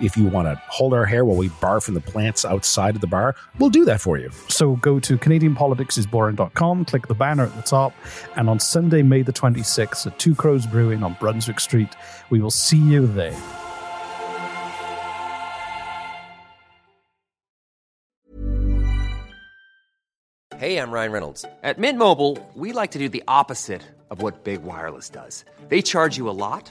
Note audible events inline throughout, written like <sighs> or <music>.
If you want to hold our hair while we barf from the plants outside of the bar, we'll do that for you. So go to CanadianPoliticsIsBoring.com, click the banner at the top, and on Sunday, May the 26th at Two Crows Brewing on Brunswick Street, we will see you there. Hey, I'm Ryan Reynolds. At Mint Mobile, we like to do the opposite of what Big Wireless does. They charge you a lot,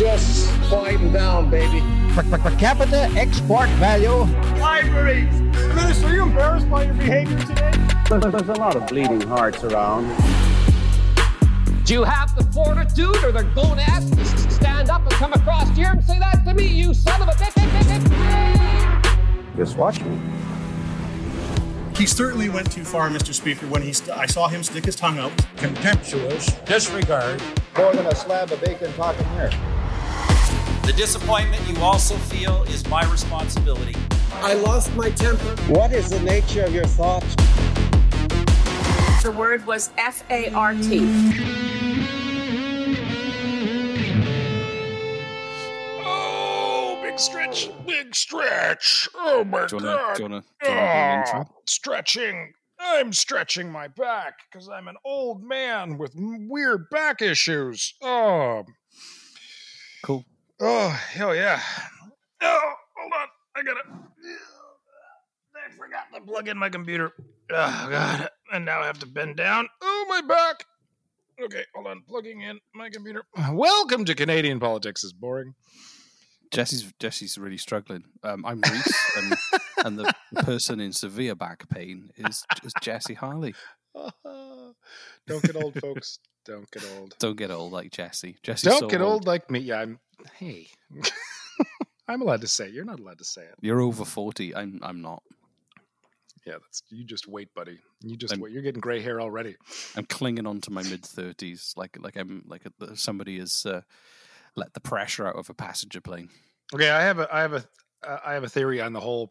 Just quieten down, baby. Per, per, per capita export value. Libraries! Minister, are you embarrassed by your behavior today? There's a lot of bleeding hearts around. Do you have the fortitude or the gonads to stand up and come across here and say that to me, you son of a bitch? Just watch me. He certainly went too far, Mr. Speaker, when he st- I saw him stick his tongue out. Contemptuous disregard. More than a slab of bacon talking here. The disappointment you also feel is my responsibility. I lost my temper. What is the nature of your thoughts? The word was F A R T. Oh, big stretch, big stretch. Oh my do you wanna, god. Do you wanna, do you wanna Ah, stretching. I'm stretching my back because I'm an old man with weird back issues. Oh, Cool. Oh, hell yeah. Oh, hold on. I gotta. I forgot to plug in my computer. Oh, God. And now I have to bend down. Oh, my back. Okay, hold on. Plugging in my computer. Welcome to Canadian Politics is Boring. Jesse's Jesse's really struggling. Um, I'm Reese, and, <laughs> and the person in severe back pain is, is Jesse Harley. <laughs> Don't get old, folks. Don't get old. Don't get old like Jesse. Jesse's Don't so get old like me. Yeah, I'm. Hey, <laughs> I'm allowed to say it. You're not allowed to say it. You're over forty. I'm I'm not. Yeah, that's you. Just wait, buddy. You just I'm- wait. You're getting gray hair already. I'm clinging on to my mid thirties, like like I'm like a, somebody has uh, let the pressure out of a passenger plane. Okay, I have a. I have a. Uh, I have a theory on the whole.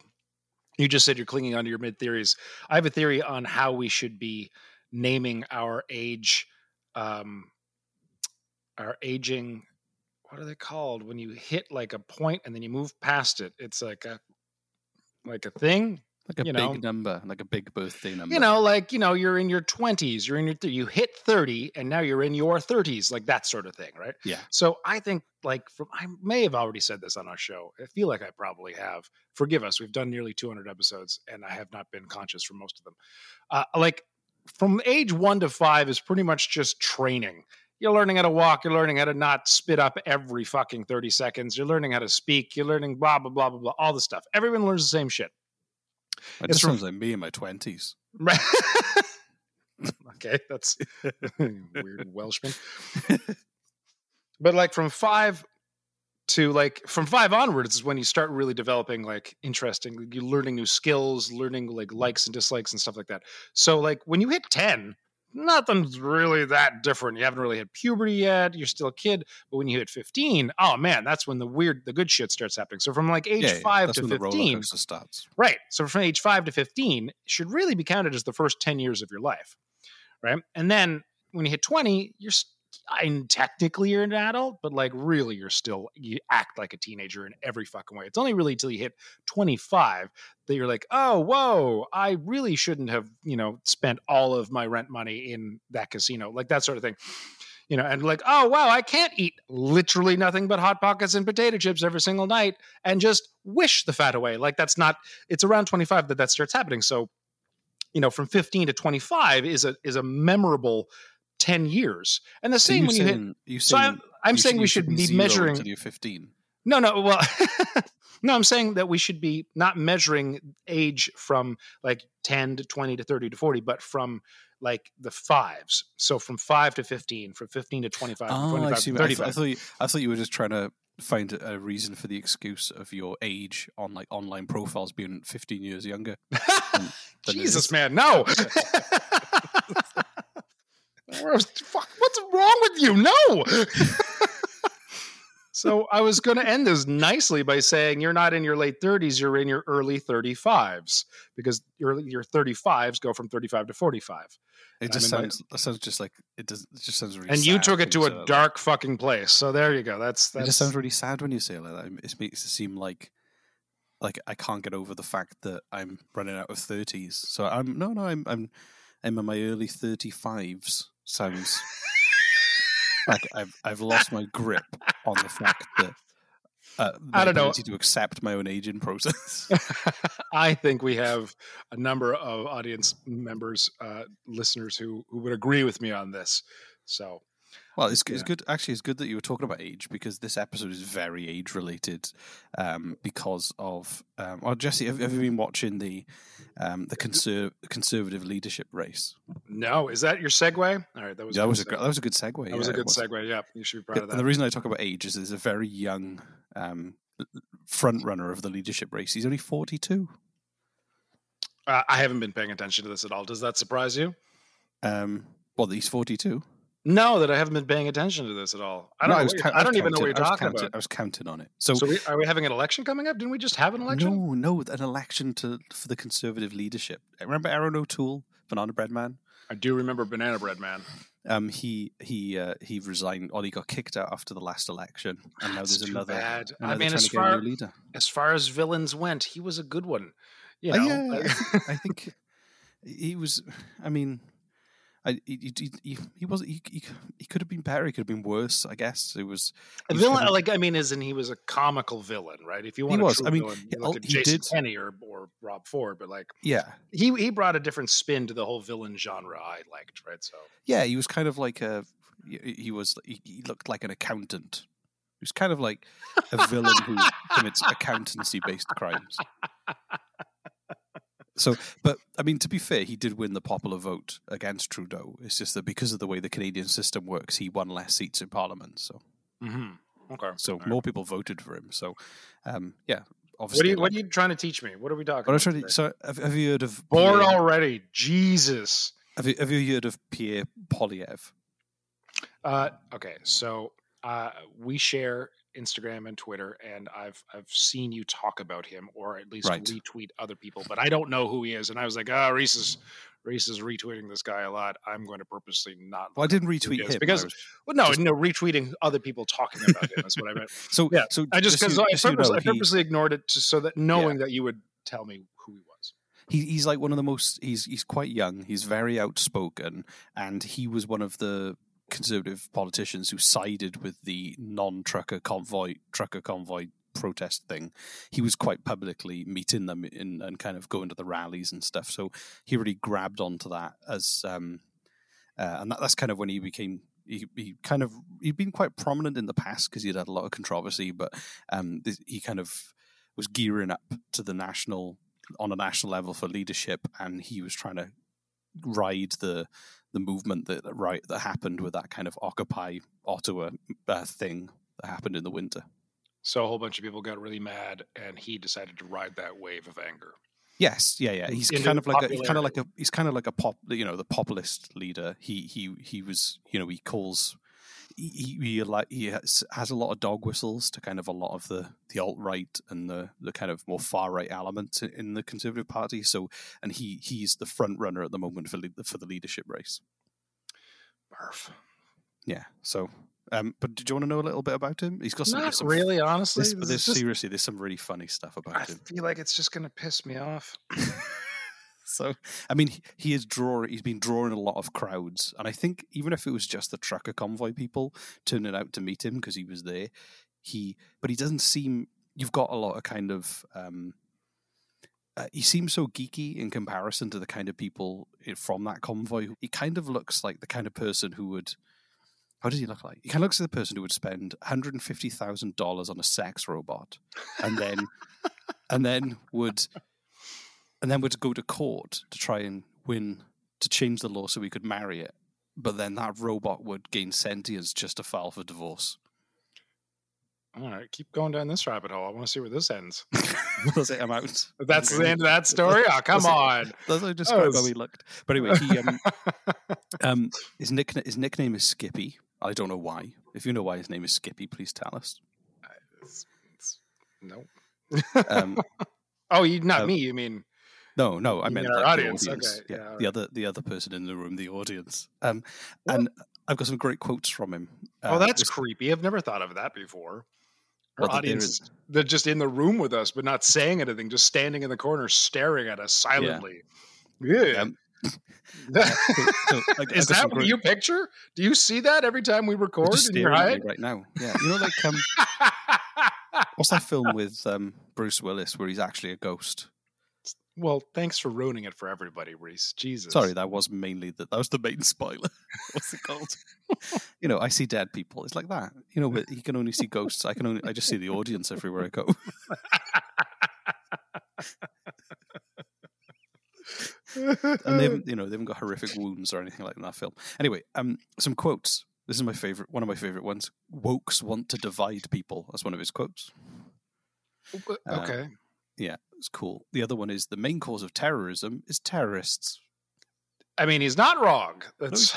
You just said you're clinging onto your mid theories. I have a theory on how we should be naming our age, um, our aging. What are they called when you hit like a point and then you move past it? It's like a, like a thing. Like a you big know, number, like a big birthday number. you know, like you know, you're in your twenties, you're in your th- you hit thirty, and now you're in your thirties, like that sort of thing, right? Yeah. So I think, like, from I may have already said this on our show. I feel like I probably have. Forgive us. We've done nearly 200 episodes, and I have not been conscious for most of them. Uh, like, from age one to five is pretty much just training. You're learning how to walk. You're learning how to not spit up every fucking 30 seconds. You're learning how to speak. You're learning blah blah blah blah blah. All the stuff. Everyone learns the same shit. It just from- sounds like me in my twenties. Right. <laughs> okay, that's <laughs> weird Welshman. <laughs> but like from five to like from five onwards is when you start really developing like interesting you're learning new skills learning like likes and dislikes and stuff like that so like when you hit 10 nothing's really that different. You haven't really hit puberty yet. You're still a kid. But when you hit 15 oh man that's when the weird the good shit starts happening. So from like age Yeah, yeah, 5 that's to when 15 coaster starts. right. So from age 5 to 15 should really be counted as the first 10 years of your life. Right? And then when you hit 20 you're and technically you're an adult, but like really you're still you act like a teenager in every fucking way. It's only really until you hit 25 that you're like, oh, whoa, I really shouldn't have, you know, spent all of my rent money in that casino, like that sort of thing. You know, and like, oh wow, I can't eat literally nothing but hot pockets and potato chips every single night and just wish the fat away. Like that's not. It's around 25 that that starts happening. So, you know, from 15 to 25 is a is a memorable 10 years. And the same you're when you hit. saying- so I'm, saying I'm saying should- we should be measuring. until you're 15. No, no. Well, <laughs> no, I'm saying that we should be not measuring age from like 10 to 20 to 30 to 40, but from like the fives. So from five to 15, from 15 to 25, Oh, 25 I see. to I, th- 35. I thought you, I thought you were just trying to find a reason for the excuse of your age on like online profiles being 15 years younger. <laughs> Jesus, man, no. <laughs> Fuck, what's wrong with you? No. <laughs> so I was going to end this nicely by saying you're not in your late 30s, you're in your early 35s because your your 35s go from 35 to 45. It just I'm my- sounds. It sounds just like it does. It just sounds really. and you took it to a dark fucking place. So there you go. That's It just sounds really sad when you say it like that. It makes it seem like like I can't get over the fact that I'm running out of thirties. So I'm no, no, I'm I'm I'm in my early thirty fives. Sounds <laughs> like I've I've lost my grip on the fact that uh, I don't know. to accept my own aging process. <laughs> I think we have a number of audience members, uh, listeners who who would agree with me on this. So Well, it's, it's good. Actually, it's good that you were talking about age because this episode is very age related. Um, because of, um, well, Jesse, have, have you been watching the um, the conser- conservative leadership race? no, is that your segue? All right, that was that was a segue. that was a good segue. That was a yeah, good segue. Yeah, you should be proud of And that. the reason I talk about age is there's a very young um, front runner of the leadership race. He's only forty two. Uh, I haven't been paying attention to this at all. Does that surprise you? Um, well, he's forty two. No, that I haven't been paying attention to this at all. I don't. know what you're- I don't even know what you're talking counting, about. I was counting on it. So, So, we, are we having an election coming up? Didn't we just have an election? No, no, an election to for the Conservative leadership. Remember Erin O'Toole, Banana Bread Man? I do remember Banana Bread Man. Um, he he uh, he resigned, or he got kicked out after the last election, and now That's there's another. bad. and I mean, as to get a far as far as villains went, he was a good one. You Uh, yeah, I think he was. I mean, I he he, he, he was he, he, he could have been better. He could have been worse. I guess it was. A villain, like I mean, isn't he was a comical villain, right? If you He want, was. A true I mean, villain, he- look oh, at he Jason did- Penny or or Rob Ford, but like yeah, he he brought a different spin to the whole villain genre. I liked, right? So yeah, he was kind of like a. He he was. He, he looked like an accountant. He was kind of like a villain who <laughs> commits accountancy-based crimes. So, but I mean, to be fair, he did win the popular vote against Trudeau. It's just that because of the way the Canadian system works, he won less seats in Parliament. So, mm-hmm. okay. so more people voted for him. So, um, yeah, What obviously. are you What are you trying to teach me? What are we talking? What about trying to, so, have, have you heard of Pierre- already. Jesus. Have you, have you heard of Pierre Poilievre? Uh, okay, so uh, we share Instagram and Twitter, and I've I've seen you talk about him or at least Right. retweet other people, but I don't know who he is. And I was like, oh, Reese is Reese is retweeting this guy a lot. I'm going to purposely not. Well, I didn't retweet him. because well, no, just- no, retweeting other people talking about him is what I meant. <laughs> So, Yeah, so I just because I, just you know, I he- purposely ignored it just so that knowing that you would tell me who he was. he, he's like one of the most he's he's quite young he's very outspoken and he was one of the conservative politicians who sided with the non-trucker convoy trucker convoy protest thing he was quite publicly meeting them in, and kind of going to the rallies and stuff. So he really grabbed onto that as um uh, and that, that's kind of when he became he, he kind of he'd been quite prominent in the past because he'd had a lot of controversy but um he kind of was gearing up to the national on a national level for leadership, and he was trying to ride the the movement that that right that happened with that kind of Occupy Ottawa uh, thing that happened in the winter. So a whole bunch of people got really mad, and he decided to ride that wave of anger. Yes, yeah, yeah. He's Into kind of like a, he's kind of like a he's kind of like a pop, you know, the populist leader. He he he was, you know, he calls he he, like he has, has a lot of dog whistles to kind of a lot of the the alt right and the the kind of more far right elements in the Conservative Party. So, and he he's the front runner at the moment for le- for the leadership race. Murph. Yeah. So, um, but did you want to know a little bit about him? He's got some, Not some really, honestly. This, This there's just- seriously, there's some really funny stuff I about him. I feel like it's just going to piss me off. <laughs> So, I mean, he- is draw. He's been drawing a lot of crowds, and I think even if it was just the trucker convoy people turning out to meet him because he was there, he. But he doesn't seem. You've got a lot of kind of. Um, uh, he seems so geeky in comparison to the kind of people from that convoy. He kind of looks like the kind of person who would. How does he look like? He kind of looks like the person who would spend hundred and fifty thousand dollars on a sex robot, and then, and then would and then we'd go to court to try and win to change the law so we could marry it. But then that robot would gain sentience just to file for divorce. All right, keep going down this rabbit hole. I want to see where this ends. <laughs> That's it. I'm out. That's the end of that <laughs> story. Oh, come That's it. on. That's how I describe Oh, how he looked. But anyway, he um, <laughs> um his nickname his nickname is Skippy. I don't know why. If you know why his name is Skippy, please tell us. No. Um, oh, you not um, me. You mean No, no, I meant like the audience, audience. okay, Yeah, yeah, the other the other person in the room, the audience. Um, and I've got some great quotes from him. Oh, Uh, that's this- creepy. I've never thought of that before. Our Well, audience, is- they're just in the room with us, but not saying anything, just standing in the corner, staring at us silently. <laughs> Yeah. Um, so, like, Is I've got some that what great- you picture? Do you see that every time we record just in your at head? me right now. Yeah, you know, like um, what's that film <laughs> with um, Bruce Willis where he's actually a ghost? Well, thanks for ruining it for everybody, Reese. Jesus. Sorry, that was mainly the, that was the main <laughs> spoiler. <laughs> What's it called? you know, I see dead people. It's like that. You know, but he can only see ghosts. I can only I just see the audience everywhere I go. <laughs> and they haven't, you know, they haven't got horrific wounds or anything like in that film. Anyway, um, some quotes. This is my favorite, one of my favorite ones. Wokes want to divide people. That's one of his quotes. Uh, okay. Yeah, it's cool. The other one is the main cause of terrorism is terrorists. I mean, he's not wrong. That's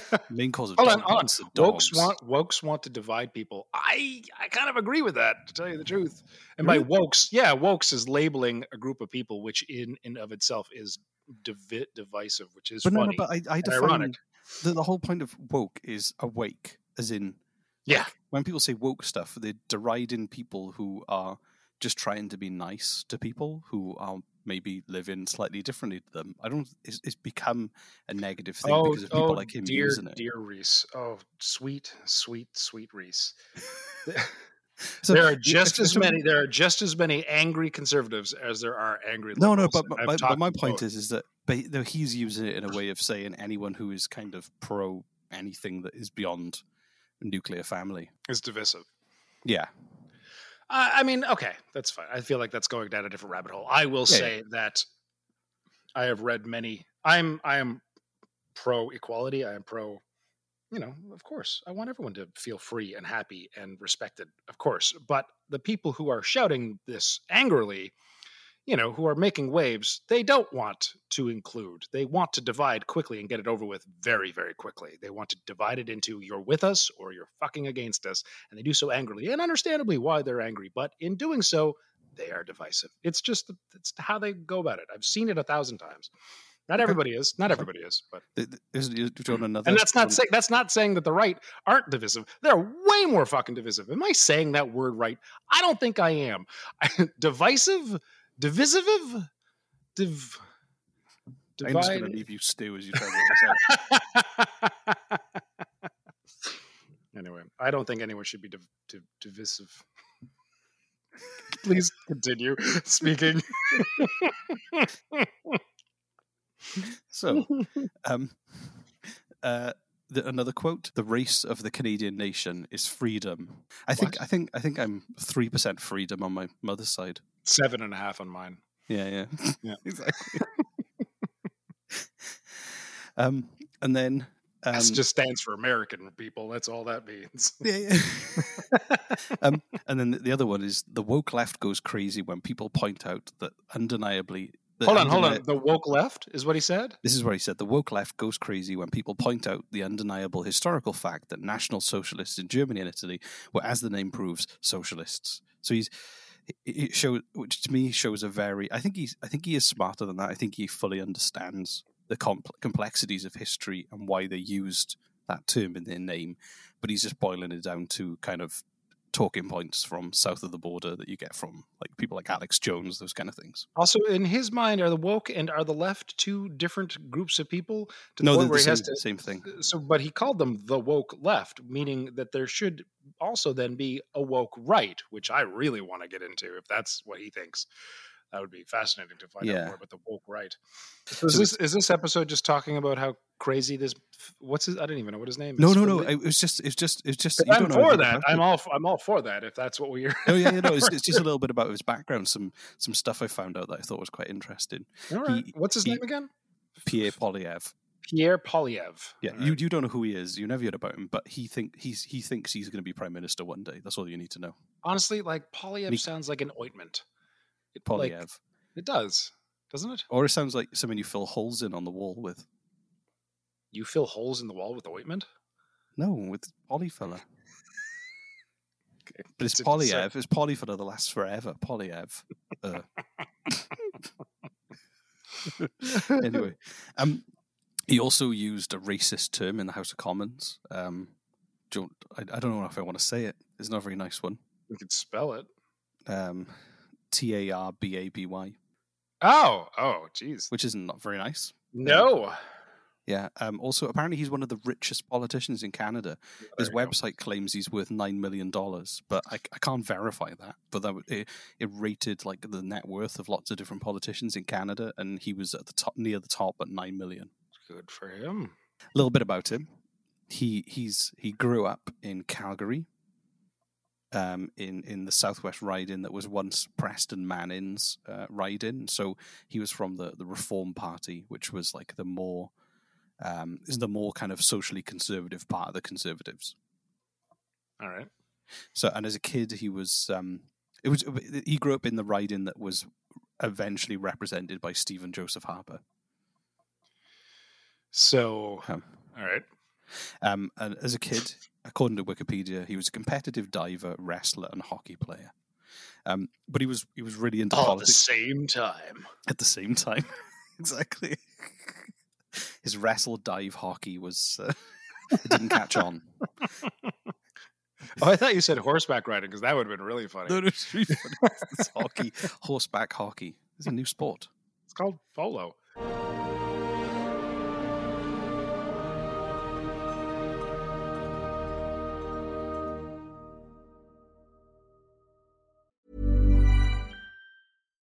<laughs> Main cause of hold on, hold on. dogs. Wokes want wokes want to divide people. I I kind of agree with that, to tell you the truth. And by wokes, yeah, wokes is labeling a group of people, which in and of itself is divi- divisive, which is but no, no, but I, I define ironic. the, the whole point of woke is awake, as in, Yeah. like, when people say woke stuff, they're deriding people who are just trying to be nice to people who are maybe living slightly differently to them. I don't. It's, it's become a negative thing Oh, because of people oh, like him dear, using it. dear Reese. Oh, sweet, sweet, sweet Reese. <laughs> So, there are just as many. There are just as many angry conservatives as there are angry. No, no, but, but, but, my point both. is, is that but he's using it in a way of saying anyone who is kind of pro anything that is beyond nuclear family. is divisive. Yeah, I I mean, okay, that's fine. I feel like that's going down a different rabbit hole. I will Yeah, say that I have read many. I'm I am pro equality. I am pro. You know, of course, I want everyone to feel free and happy and respected, of course. But the people who are shouting this angrily, you know, who are making waves, they don't want to include. They want to divide quickly and get it over with very, very quickly. They want to divide it into you're with us or you're fucking against us. And they do so angrily and understandably why they're angry. But in doing so, they are divisive. It's just it's how they go about it. I've seen it a thousand times. Not everybody is. Not everybody is, but is- is- do you want mm. another? and that's not saying that's not saying that the right aren't divisive. They're way more fucking divisive. Am I saying that word right? I don't think I am. <laughs> Divisive, divisive, div. I'm just going to leave you stew as you try to work this out. Anyway, I don't think anyone should be div- div- divisive. <laughs> Please continue speaking. So, um, uh, the, another quote: "The race of the Canadian nation is freedom." I think, I think, I think I'm three percent freedom on my mother's side. Seven and a half on mine. Yeah, yeah, <laughs> Yeah. exactly. <laughs> um, and then That Um, just stands for American people. That's all that means. Yeah, <laughs> um, and then the other one is the woke left goes crazy when people point out that undeniably. that hold on, hold on. The woke left is what he said. This is what he said. The woke left goes crazy when people point out the undeniable historical fact that National Socialists in Germany and Italy were, as the name proves, socialists. So he's it shows, which to me shows a very. I think he's. I think he is smarter than that. I think he fully understands the compl- complexities of history and why they used that term in their name. But he's just boiling it down to kind of talking points from south of the border that you get from like people like Alex Jones, those kind of things. Also, in his mind, are the woke and are the left two different groups of people? To No, the they're the same- to same thing. So, but he called them the woke left, meaning that there should also then be a woke right, which I really want to get into if that's what he thinks. That would be fascinating to find out more about the woke right. So is So this is this episode just talking about how crazy this? What's his? I don't even know what his name No, is. no, no, no. the- It was just, it's just, it's just. you I'm don't know for that. I'm all. I'm all for that. If that's what we're. Oh yeah, yeah, no, <laughs> it's, it's just a little bit about his background, some some stuff I found out that I thought was quite interesting. All right. He- What's his he- name again? Pierre Poilievre. Pierre Poilievre. Yeah, you you don't know who he is. You never heard about him, but he think he's he thinks he's going to be prime minister one day. That's all you need to know. Honestly, like Poilievre Me- sounds like an ointment. It, Poilievre, like, it does, doesn't it? or it sounds like something you fill holes in on the wall with. You fill holes in the wall with ointment. No, with polyfiller. Okay. But it's That's what you said. Poilievre. It's polyfiller that lasts forever. Poilievre. Uh. <laughs> anyway, um, he also used a racist term in the House of Commons. Um, do you- I, I don't know if I want to say it. It's not a very nice one. We could spell it. Um, T A R B A B Y, Oh, oh, jeez. which isn't very nice. No. Yeah. Um, also, apparently, he's one of the richest politicians in Canada. His There go. website claims he's worth nine million dollars, but I, I can't verify that. But that it, it rated like the net worth of lots of different politicians in Canada, and he was at the top, near the top at nine million. Good for him. A little bit about him. He he's he grew up in Calgary, um, in in the Southwest Riding that was once Preston Manning's uh, riding. So he was from the the Reform Party, which was like the more um, is the more kind of socially conservative part of the Conservatives. All right. So, and as a kid, he was um, it was he grew up in the riding that was eventually represented by Stephen Joseph Harper. So, Um, all right. Um, and as a kid, according to Wikipedia, he was a competitive diver, wrestler, and hockey player. Um, but he was he was really into All at the politics same time. at the same time. <laughs> exactly. <laughs> His wrestle dive hockey was uh, <laughs> it didn't catch on. Oh, I thought you said horseback riding because that would have been really funny. No, no, it's really funny. It's hockey, horseback hockey. It's a new sport. It's called polo.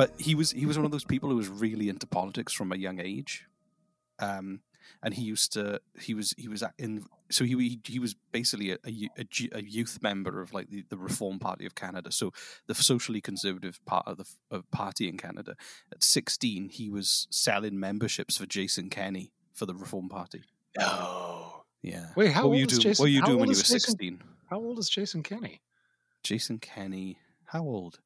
but he was he was one of those people who was really into politics from a young age, um, and he used to he was he was in so he he was basically a, a, a youth member of like the, the, Reform Party of Canada, so the socially conservative part of the of party in Canada. At sixteen, he was selling memberships for Jason Kenney for the Reform Party. No, yeah. Wait, how what old you is doing, Jason? What were you doing when you were sixteen? How old is Jason Kenney? Jason Kenney, how old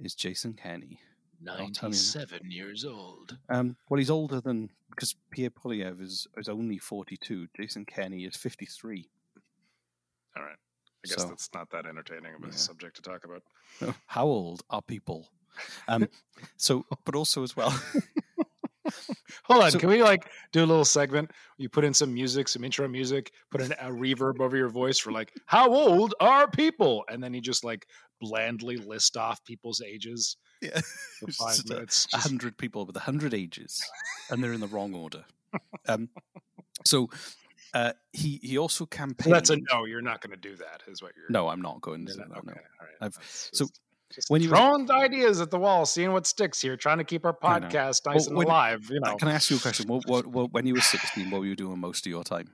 is Jason Kenney? 97 years old. Um, well, he's older than because Pierre Poilievre is, is only 42. Jason Kenney is 53. All right. I guess so, that's not that entertaining of a yeah. subject to talk about. <laughs> Oh, how old are people? Um, <laughs> so, but also as well. <laughs> Hold on, so, can we like do a little segment? You put in some music, some intro music, put in a reverb over your voice for like, how old are people? And then you just like blandly list off people's ages yeah. For five Just a- minutes. a Just- hundred people with a hundred ages, <laughs> and they're in the wrong order. Um, so uh, he he also So campaigned. that's a no. You're not going to do that, is what you're. no, I'm not going to You're do not- that. No. okay, all right. I've, so Just when you were- throwing ideas at the wall, seeing what sticks here, trying to keep our podcast Well, nice and when- alive. You know, Can I ask you a question? What, what, what, when you were 16, what were you doing most of your time?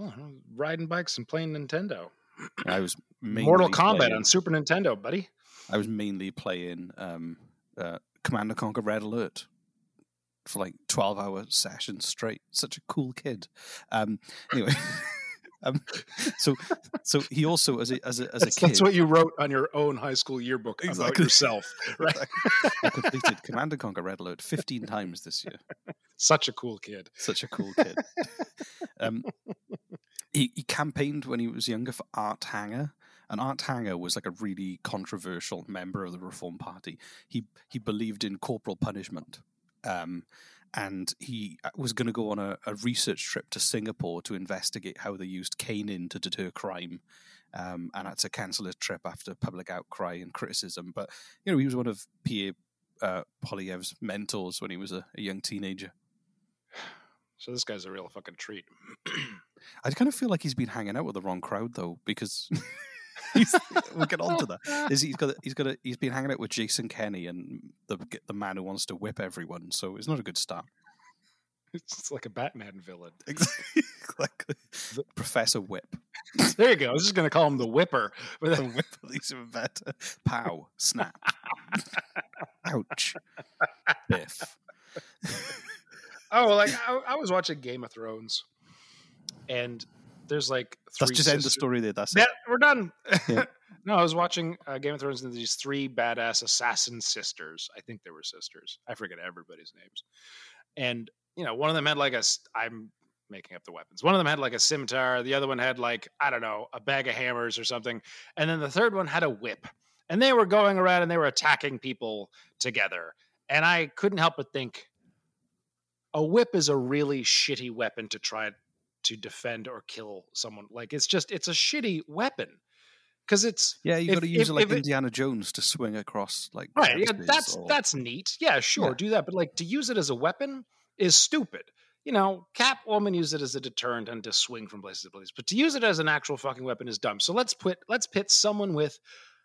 Oh, riding bikes and playing Nintendo. I was Mortal Kombat playing- on Super Nintendo, buddy. I was mainly playing um, uh, Command and Conquer Red Alert for like 12 hour sessions straight. Such a cool kid. Um, anyway. <laughs> Um, so, so he also, as a as a as a That's, kid, that's what you wrote on your own high school yearbook about yourself, <laughs> right? I completed Command and Conquer Red Alert 15 times this year. Such a cool kid. Such a cool kid. <laughs> um, he, he campaigned when he was younger for Art Hanger, and Art Hanger was like a really controversial member of the Reform Party. He he believed in corporal punishment, um, and he uh, was going to go on a, a research trip to Singapore to investigate how they used caning to deter crime. Um, and had to cancel his trip after public outcry and criticism. But you know, he was one of Pierre uh, Poilievre's mentors when he was a, a young teenager. <sighs> So this guy's a real fucking treat. <clears throat> I kind of feel like he's been hanging out with the wrong crowd though, because <laughs> <laughs> we'll get on to that. <laughs> Is he's got a, he's got a, he's been hanging out with Jason Kenney and the the man who wants to whip everyone, so it's not a good start. <laughs> It's like a Batman villain. Exactly, Professor Whip. There you go. I was just going to call him the Whipper. But The whip of these are better. Pow! Snap! Ouch! Biff. oh, like I, I was watching Game of Thrones, and there's like three just end the story there. That's Yeah, it. we're done. Yeah. <laughs> no, I was watching uh, Game of Thrones and these three badass assassin sisters. I think they were sisters. I forget everybody's names. And you know, one of them had like a. I'm making up the weapons. One of them had like a scimitar. The other one had like I don't know a bag of hammers or something. And then the third one had a whip. And they were going around and they were attacking people together. And I couldn't help but think, a whip is a really shitty weapon to try to defend or kill someone. Like it's just it's a shitty weapon because it's Yeah, you got to use if- it like if it- Indiana Jones to swing across like right. Yeah, that's or- that's neat. Yeah, sure, Yeah. do that. But like to use it as a weapon is stupid. You know, Catwoman used it as a deterrent and to swing from places to places. But to use it as an actual fucking weapon is dumb. So let's put let's pit someone with,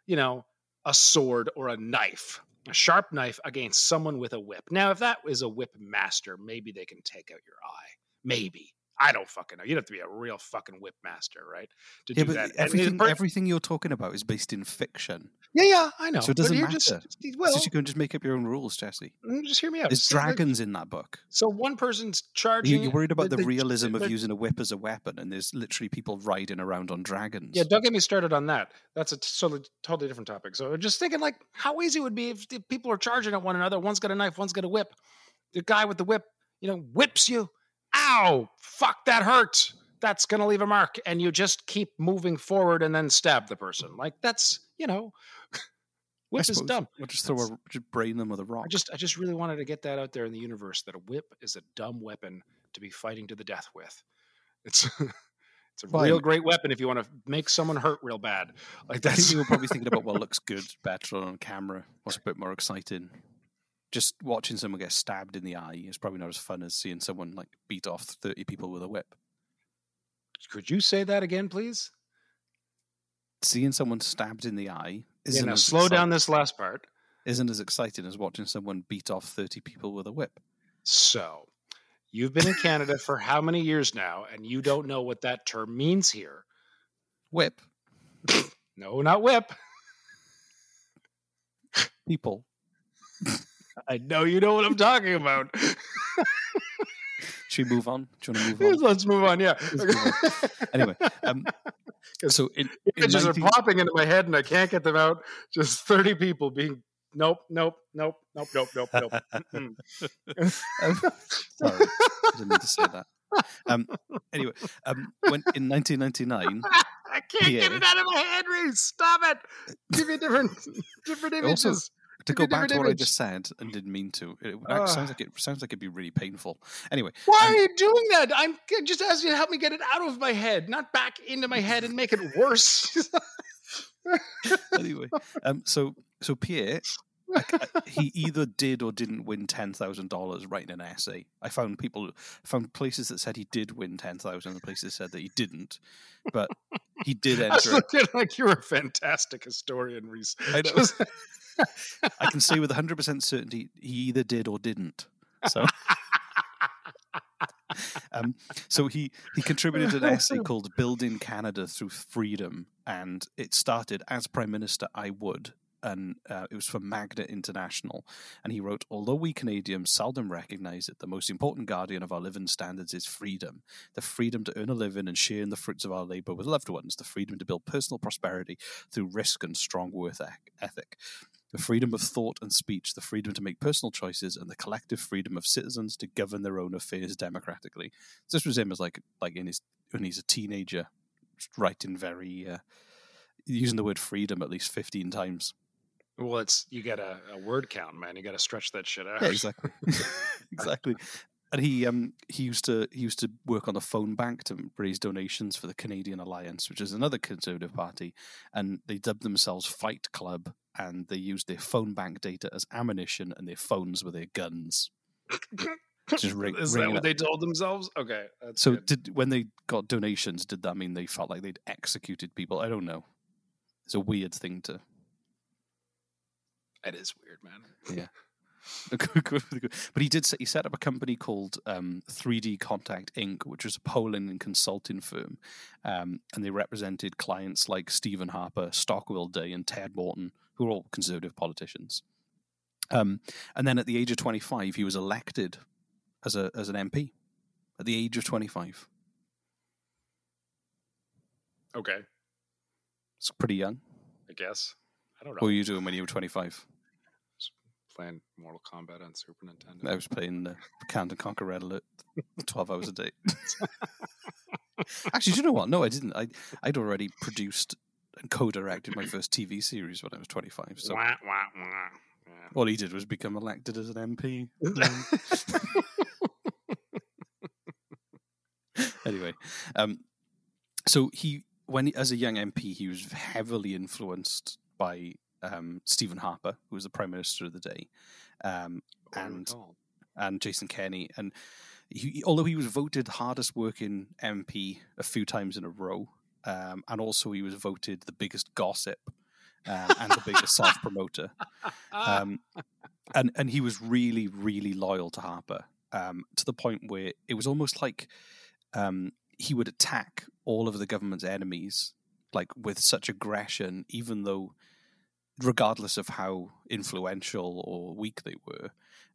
you know, a sword or a knife, a sharp knife against someone with a whip. Now, if that is a whip master, maybe they can take out your eye. Maybe. I don't fucking know. You'd have to be a real fucking whip master, right? To yeah, do but that. Everything per- everything you're talking about is based in fiction. yeah, yeah, I know. So it doesn't you're matter. Just, well, just you can just make up your own rules, Jesse. mm, just hear me out. There's So, dragons in that book. So one person's charging. You're worried about the, the- realism of using a whip as a weapon, and there's literally people riding around on dragons. Yeah, don't get me started on that. That's a totally, totally different topic. So just thinking like how easy it would be if people are charging at one another. One's got a knife, one's got a whip. The guy with the whip, you know, whips you. Ow! Fuck, that hurts. That's gonna leave a mark, and you just keep moving forward and then stab the person. Like that's you know, <laughs> whip is dumb. We'll just throw a just brain them with a rock. I just I just really wanted to get that out there in the universe that a whip is a dumb weapon to be fighting to the death with. It's <laughs> it's a Well, real great weapon if you want to make someone hurt real bad. Like I think that's you were probably thinking about what <laughs> looks good better on camera, what's a bit more exciting. Just watching someone get stabbed in the eye is probably not as fun as seeing someone like beat off thirty people with a whip. Could you say that again, please? Seeing someone stabbed in the eye isn't now as slow down this last part. Isn't as exciting as watching someone beat off thirty people with a whip. So, you've been in Canada for how many years now, and you don't know what that term means here? Whip No, not whip. people. <laughs> I know you know what I'm talking about. should we move on? Do you want to move on? Let's move on. Yeah. anyway, um, <laughs> so in, in Images 19 are popping into my head and I can't get them out. Just 30 people being nope, nope, nope, nope, nope, nope, nope. Um, <laughs> sorry, I didn't mean to say that. Um, anyway, um, when in 1999, <laughs> I can't get it out of my head, Reese. Stop it. Give me different different images. also to go back to what I just said and didn't mean to, it, Ah. sounds like it sounds like it'd be really painful. Anyway, Why um, are you doing that? I'm just asking you to help me get it out of my head, not back into my head and make it worse. <laughs> anyway, um, so so Pierre, I- I- he either did or didn't win ten thousand dollars writing an essay. I found people found places that said he did win ten thousand, and places said that he didn't, but he did <laughs> I enter. looking like you're a fantastic historian, Reese. I know. I can say with hundred percent certainty he either did or didn't. So. <laughs> Um, so he he contributed an essay <laughs> called "Building Canada Through Freedom," and it started as Prime Minister. I would, and uh, it was for Magna International. And he wrote, "Although we Canadians seldom recognise it, the most important guardian of our living standards is freedom: the freedom to earn a living and share in the fruits of our labour with loved ones, the freedom to build personal prosperity through risk and strong worth ethic." The freedom of thought and speech, the freedom to make personal choices, and the collective freedom of citizens to govern their own affairs democratically. So this was him as like like in his when he's a teenager, writing very uh, using the word freedom at least fifteen times. well, it's you got a, a word count, man. You got to stretch that shit out. Yeah, exactly, <laughs> exactly. And he um he used to he used to work on the phone bank to raise donations for the Canadian Alliance, which is another conservative party, and they dubbed themselves Fight Club, and they used their phone bank data as ammunition, and their phones were their guns. <laughs> Just ring, Is that what up. they told themselves? Okay. So good. did when they got donations, did that mean they felt like they'd executed people? I don't know. It's a weird thing to It is weird, man. yeah. <laughs> but he did. Set, he set up a company called um, 3D Contact Inc., which was a polling and consulting firm, um, and they represented clients like Stephen Harper, Stockwell Day, and Ted Morton, who were all conservative politicians. Um, and then at the age of 25, he was elected as a as an MP. At the age of 25, Okay. it's pretty young. I guess. I don't know. What were you doing when you were 25? Playing Mortal Kombat on Super Nintendo. I was playing uh, Command and Conquer Red Alert 12 hours a day. <laughs> Actually, do you know what? No, I didn't. I, I'd already produced and co-directed my first TV series when I was 25. So Wah, wah, wah. Yeah. all he did was become elected as an MP. <laughs> anyway, um, so he, when he, as a young MP, he was heavily influenced by um, Stephen Harper, who was the Prime Minister of the day, um, and recall. and Jason Kenney, and he, although he was voted hardest working MP a few times in a row, um, and also he was voted the biggest gossip um, and the biggest self promoter, um, and and he was really really loyal to Harper um, to the point where it was almost like um, he would attack all of the government's enemies like with such aggression, even though regardless of how influential or weak they were,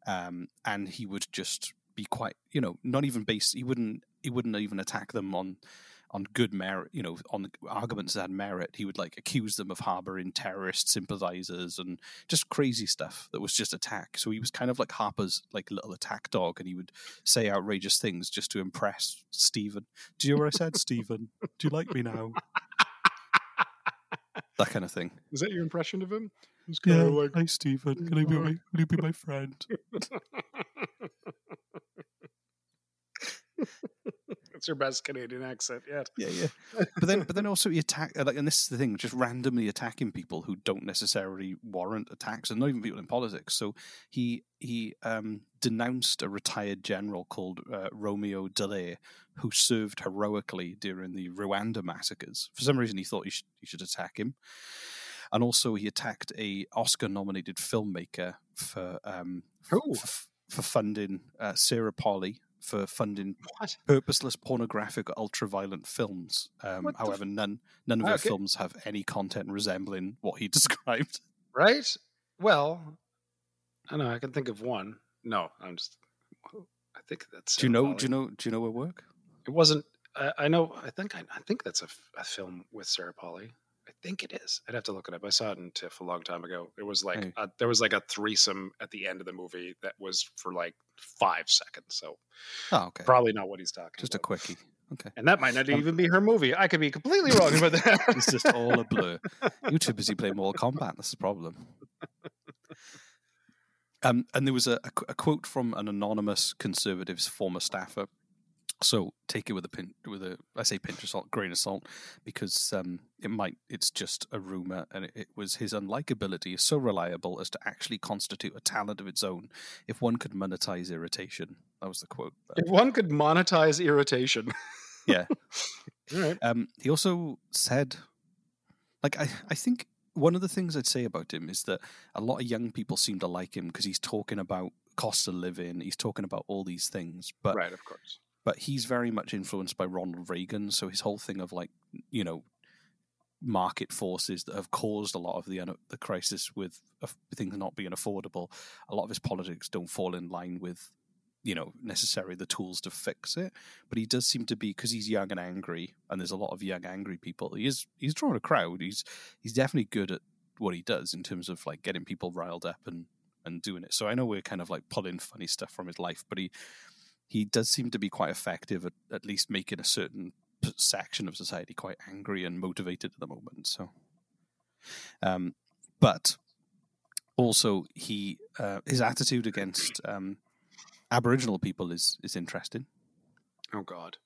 um, and he would just be quite, you know, not even based. He wouldn't. He wouldn't even attack them on on good merit, you know, on arguments that had merit. He would like accuse them of harboring terrorist sympathizers and just crazy stuff that was just attack. So he was kind of like Harper's like little attack dog, and he would say outrageous things just to impress Stephen. Do you hear what I said, Stephen? Do you like me now? that kind of thing. Is that your impression of him? It's kind of like, hi Stephen. Can I be my, will you be my friend? <laughs> It's your best Canadian accent yet. Yeah, yeah. <laughs> But then, but then also he attack like, and this is the thing, just randomly attacking people who don't necessarily warrant attacks, and not even people in politics. So he he um, denounced a retired general called uh, Romeo Dallaire, who served heroically during the Rwanda massacres. For some reason, he thought he should he should attack him, and also he attacked a Oscar-nominated filmmaker for um, f- for funding uh, Sarah Polley for funding purposeless pornographic or ultra-violent films. Um, however, f- none none of her Okay. films have any content resembling what he <laughs> described. Right? Well, I know I can think of one. No, I'm just. I think that's. Do you know? Do you know? Do you know her work? It wasn't. I, I know. I think. I, I think that's a, f- a film with Sarah Polley. Think it is. I'd have to look it up. I saw it in TIFF a long time ago. It was like Hey. a, there was like a threesome at the end of the movie that was for like five seconds. So Oh, okay. probably not what he's talking. Just a quickie. Okay. And that might not Um, even be her movie. I could be completely wrong about <laughs> that. It's just all a blur. <laughs> You're too busy playing Mortal Kombat. That's the problem. Um, and there was a, a a quote from an anonymous conservatives former staffer. So take it with a pin, with a I say pinch of salt, grain of salt, because um, it might it's just a rumor, and it, it was his unlikability is so reliable as to actually constitute a talent of its own. If one could monetize irritation, that was the quote. if one could monetize irritation. <laughs> Yeah. <laughs> Right. Um, he also said, like, I, I think one of the things I'd say about him is that a lot of young people seem to like him because he's talking about cost of living, he's talking about all these things, but right, of course. But he's very much influenced by Ronald Reagan. So his whole thing of like, you know, market forces that have caused a lot of the the crisis with things not being affordable. A lot of his politics don't fall in line with, you know, necessarily the tools to fix it. But he does seem to be because he's young and angry, and there's a lot of young angry people. He is he's drawing a crowd. He's he's definitely good at what he does in terms of like getting people riled up and and doing it. So I know we're kind of like pulling funny stuff from his life, but he he does seem to be quite effective at at least making a certain section of society quite angry and motivated at the moment. So, um, but also he uh, his attitude against um, Aboriginal people is is interesting. Oh God.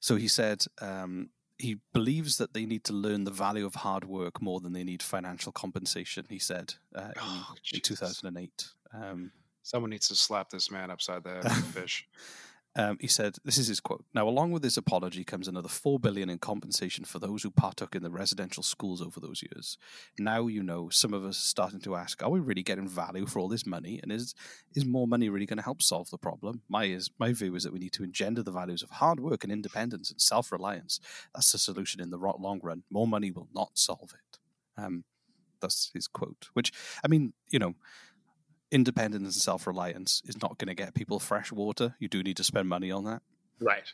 So he said um, he believes that they need to learn the value of hard work more than they need financial compensation. He said uh, in, Oh, in 2008. Someone needs to slap this man upside the head with a <laughs> fish. Um, he said, "This is his quote. Now, along with this apology comes another four billion in compensation for those who partook in the residential schools over those years. Now, you know, some of us are starting to ask: Are we really getting value for all this money? And is is more money really going to help solve the problem? My is my view is that we need to engender the values of hard work and independence and self reliance. That's the solution in the long run. More money will not solve it." Um, that's his quote. Which I mean, you know independence and self reliance is not going to get people fresh water. You do need to spend money on that. Right.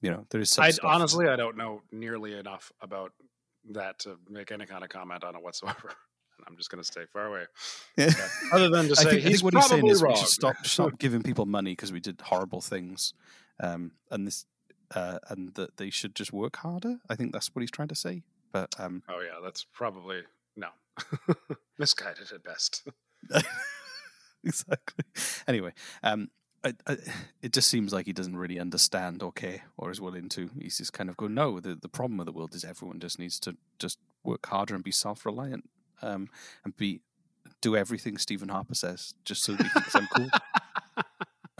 You know, there is some I stuff. honestly I don't know nearly enough about that to make any kind of comment on it whatsoever. <laughs> I'm just going to stay far away. Yeah. Other than to <laughs> I say think, I he's think what he's saying probably is we wrong. should stop stop <laughs> giving people money because we did horrible things, um, and this uh, and that they should just work harder. I think that's what he's trying to say. But um, Oh yeah, that's probably no misguided at best. <laughs> exactly. Anyway, um, I, I, it just seems like he doesn't really understand or care or is willing to. He's just kind of going, no, the, the problem of the world is everyone just needs to just work harder and be self reliant um, and be do everything Stephen Harper says just so he thinks I'm cool. <laughs>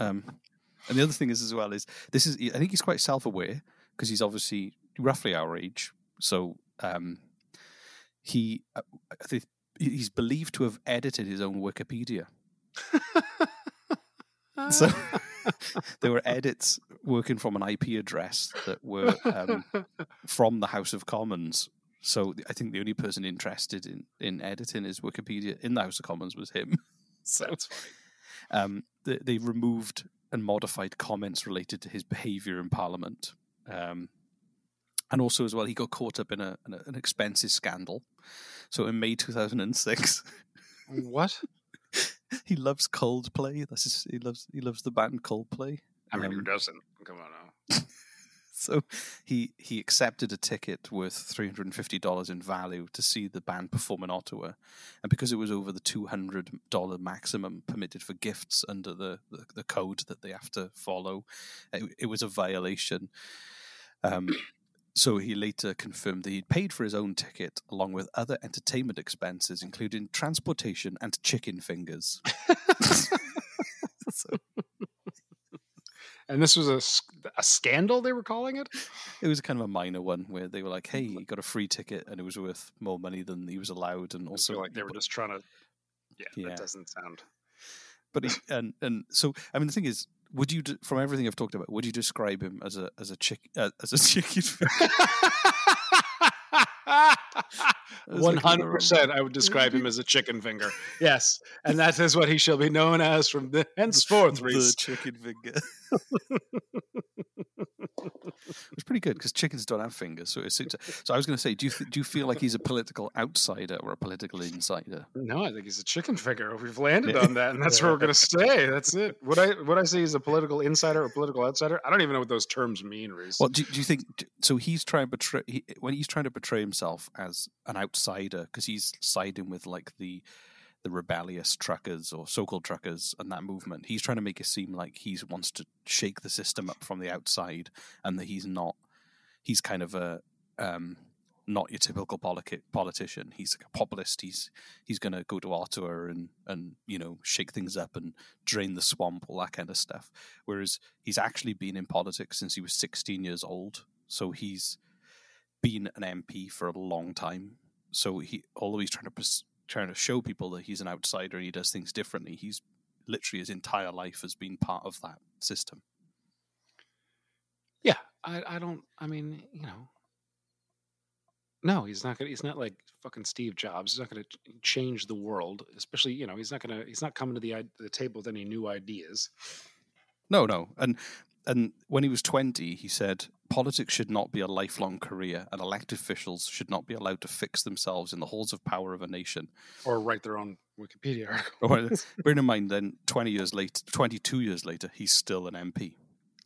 Um, and the other thing is as well is this is I think he's quite self aware because he's obviously roughly our age, so um, he uh, I think he's believed to have edited his own Wikipedia. So <laughs> <laughs> there were edits working from an IP address that were um, <laughs> from the House of Commons. So I think the only person interested in, in editing his Wikipedia in the House of Commons was him. so That's funny. um, they, they removed and modified comments related to his behaviour in Parliament. Um, and also, as well, he got caught up in, a, in a, an expenses scandal. So in May 2006, What? <laughs> he loves Coldplay. That's his, he loves he loves the band Coldplay. I mean, who Um, doesn't? Come on now. <laughs> So he he accepted a ticket worth three hundred and fifty dollars in value to see the band perform in Ottawa, and because it was over the two hundred dollar maximum permitted for gifts under the, the, the code that they have to follow, it, it was a violation. Um, so he later confirmed that he'd paid for his own ticket along with other entertainment expenses, including transportation and chicken fingers. <laughs> so And this was a, a scandal, they were calling it? It was kind of a minor one where they were like, "Hey, he got a free ticket, and it was worth more money than he was allowed." And also, like they were just trying to. Yeah, Yeah. that doesn't sound. but he, and and so I mean, the thing is, would you, from everything I've talked about, would you describe him as a as a chick uh, as a <laughs> chicken? was hundred percent, I would describe him as a chicken finger. Yes, and that is what he shall be known as from the henceforth. <laughs> the chicken finger. <laughs> it's pretty good because chickens don't have fingers, so it suits. So I was going to say, do you th- do you feel like he's a political outsider or a political insider? No, I think he's a chicken finger. We've landed on that, and that's where we're going <laughs> to stay. That's it. What I would I say he's a political insider or political outsider? I don't even know what those terms mean, Reese. Well, do, do you think so? He's trying to portray he, when he's trying to portray himself as an outsider because he's siding with like the the rebellious truckers or so-called truckers and that movement. He's trying to make it seem like he wants to shake the system up from the outside, and that he's not. He's kind of a um, not your typical politi- politician. He's like a populist. He's he's going to go to Ottawa and and you know shake things up and drain the swamp, all that kind of stuff. Whereas he's actually been in politics since he was 16 years old, so he's been an MP for a long time. So he, although he's trying to pers- trying to show people that he's an outsider and he does things differently, he's literally his entire life has been part of that system. Yeah, I, I don't. I mean, you know, no, he's not gonna. He's not like fucking Steve Jobs. He's not gonna change the world. Especially, you know, he's not gonna. He's not coming to the the table with any new ideas. No, no, and and when he was 20, he said politics should not be a lifelong career, and elected officials should not be allowed to fix themselves in the halls of power of a nation. Or write their own Wikipedia article. <laughs> Bearing in mind, then 20 years later, 22 years later, he's still an MP.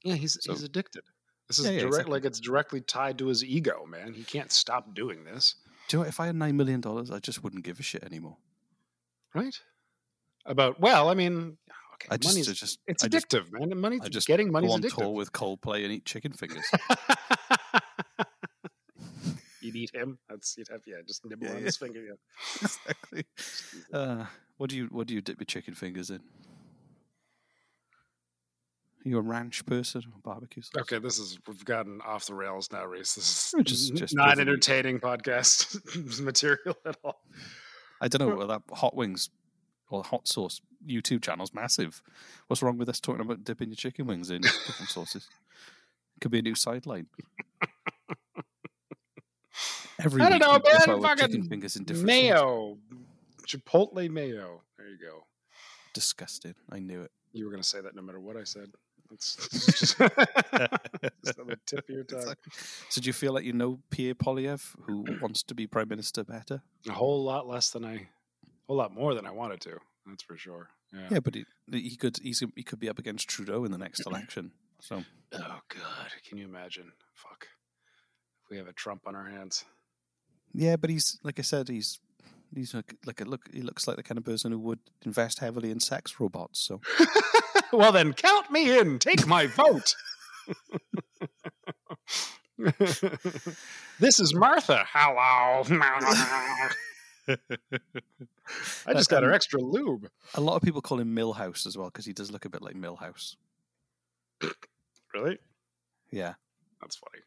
Yeah, he's So- he's addicted. This is Yeah, yeah, direct, exactly. like it's directly tied to his ego, man. He can't stop doing this, Do you know what? If I had $9 million, I just wouldn't give a shit anymore. right? About well, I mean, okay, I just, money's I just, it's I just- addictive, man. And money's I just getting go on addictive. tour with Coldplay and eat chicken fingers. <laughs> You'd eat him. That's you'd have yeah, just nibble Yeah, on yeah. his finger. Yeah. <laughs> exactly. <laughs> Uh, what do you what do you dip your chicken fingers in? Are you a ranch person or barbecue sauce? Okay, this is we've gotten off the rails now, Reese. This is just- just not riffing. entertaining podcast material at all. I don't know. Well, that hot wings or hot sauce YouTube channel's massive. What's wrong with us talking about dipping your chicken wings in different <laughs> sauces? Could be a new sideline. Every I don't know, man. Fucking fingers in different sauces. mayo, chipotle mayo. There you go. Disgusting. I knew it. You were going to say that no matter what I said. That's <laughs> just, <laughs> just on the tip of your tongue. So do you feel like you know Pierre Poilievre, who <clears throat> wants to be prime minister better? A whole lot less than I, whole lot more than I wanted to. That's for sure. Yeah. Yeah, but he, he could he's, he could be up against Trudeau in the next <clears throat> election. So Oh God, can you imagine? Fuck. If we have a Trump on our hands. yeah, but he's like I said, he's he's like, like a look. He looks like the kind of person who would invest heavily in sex robots. So <laughs> well, then count me in. Take my vote. <laughs> this is Martha. Hello. <laughs> <laughs> I just got her Um, extra lube. a lot of people call him Milhouse as well because he does look a bit like Milhouse. Really? Yeah, That's funny.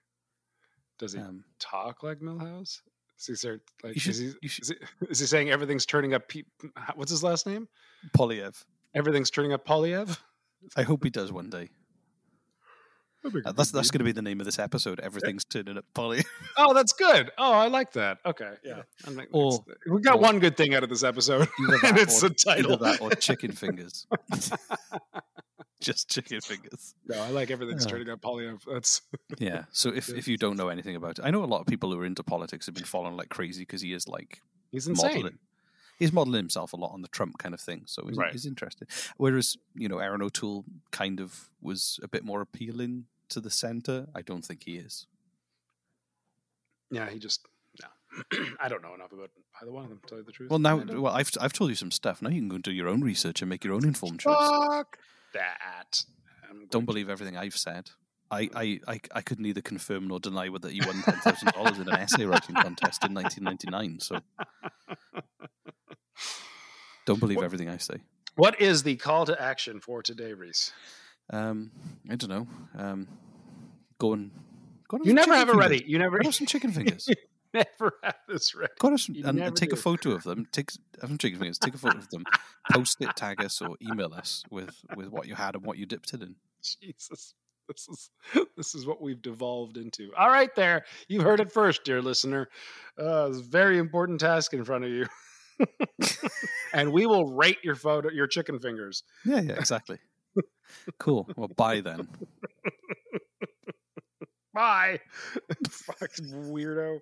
Does he Um, talk like Milhouse? Is he, sort- like, should- is, he, should- is, he, is he saying everything's turning up? Pe- what's his last name? Poilievre. Everything's turning up Poilievre? I hope he does one day. That'd be Uh, that's that's going to be the name of this episode. Everything's turning up Polly. <laughs> Oh, that's good. Oh, I like that. Okay, yeah. I Or- we got or- one good thing out of this episode, <laughs> <laughs> and it's or, the title. That or chicken fingers. Just chicken fingers. no, I like everything's Yeah. turning up Polly. That's Yeah. So if, if you don't know anything about it, I know a lot of people who are into politics have been following like crazy because he is like he's insane. modeling. He's modeling himself a lot on the Trump kind of thing, so he's, Right. he's interested. Whereas you know Erin O'Toole kind of was a bit more appealing to the center. I don't think he is. Yeah, he just no. <clears throat> I don't know enough about either one of them. To tell you the truth. Well, now, well, I've I've told you some stuff. Now you can go and do your own research and make your own informed choice. fuck that. Don't to- believe everything I've said. I, I, I, I could neither confirm nor deny whether you won ten thousand dollars in an essay writing contest in 1999. So <laughs> don't believe What- everything I say. What is the call to action for today, Reese? Um, I don't know. Um, go and go and You never have it ready. You never have some chicken <laughs> fingers. never have this ready. Go and, some, and, take a photo of them. Take have some chicken fingers. Take a photo of them. Post it, tag us, or email us with with what you had and what you dipped it in. Jesus. this is this is what we've devolved into. All right, there, you've heard it first, dear listener. Uh, it's a very important task in front of you, <laughs> and we will rate your photo, your chicken fingers. Yeah, yeah, exactly. Cool. Well, bye then. <laughs> Bye, <laughs> fucking weirdo.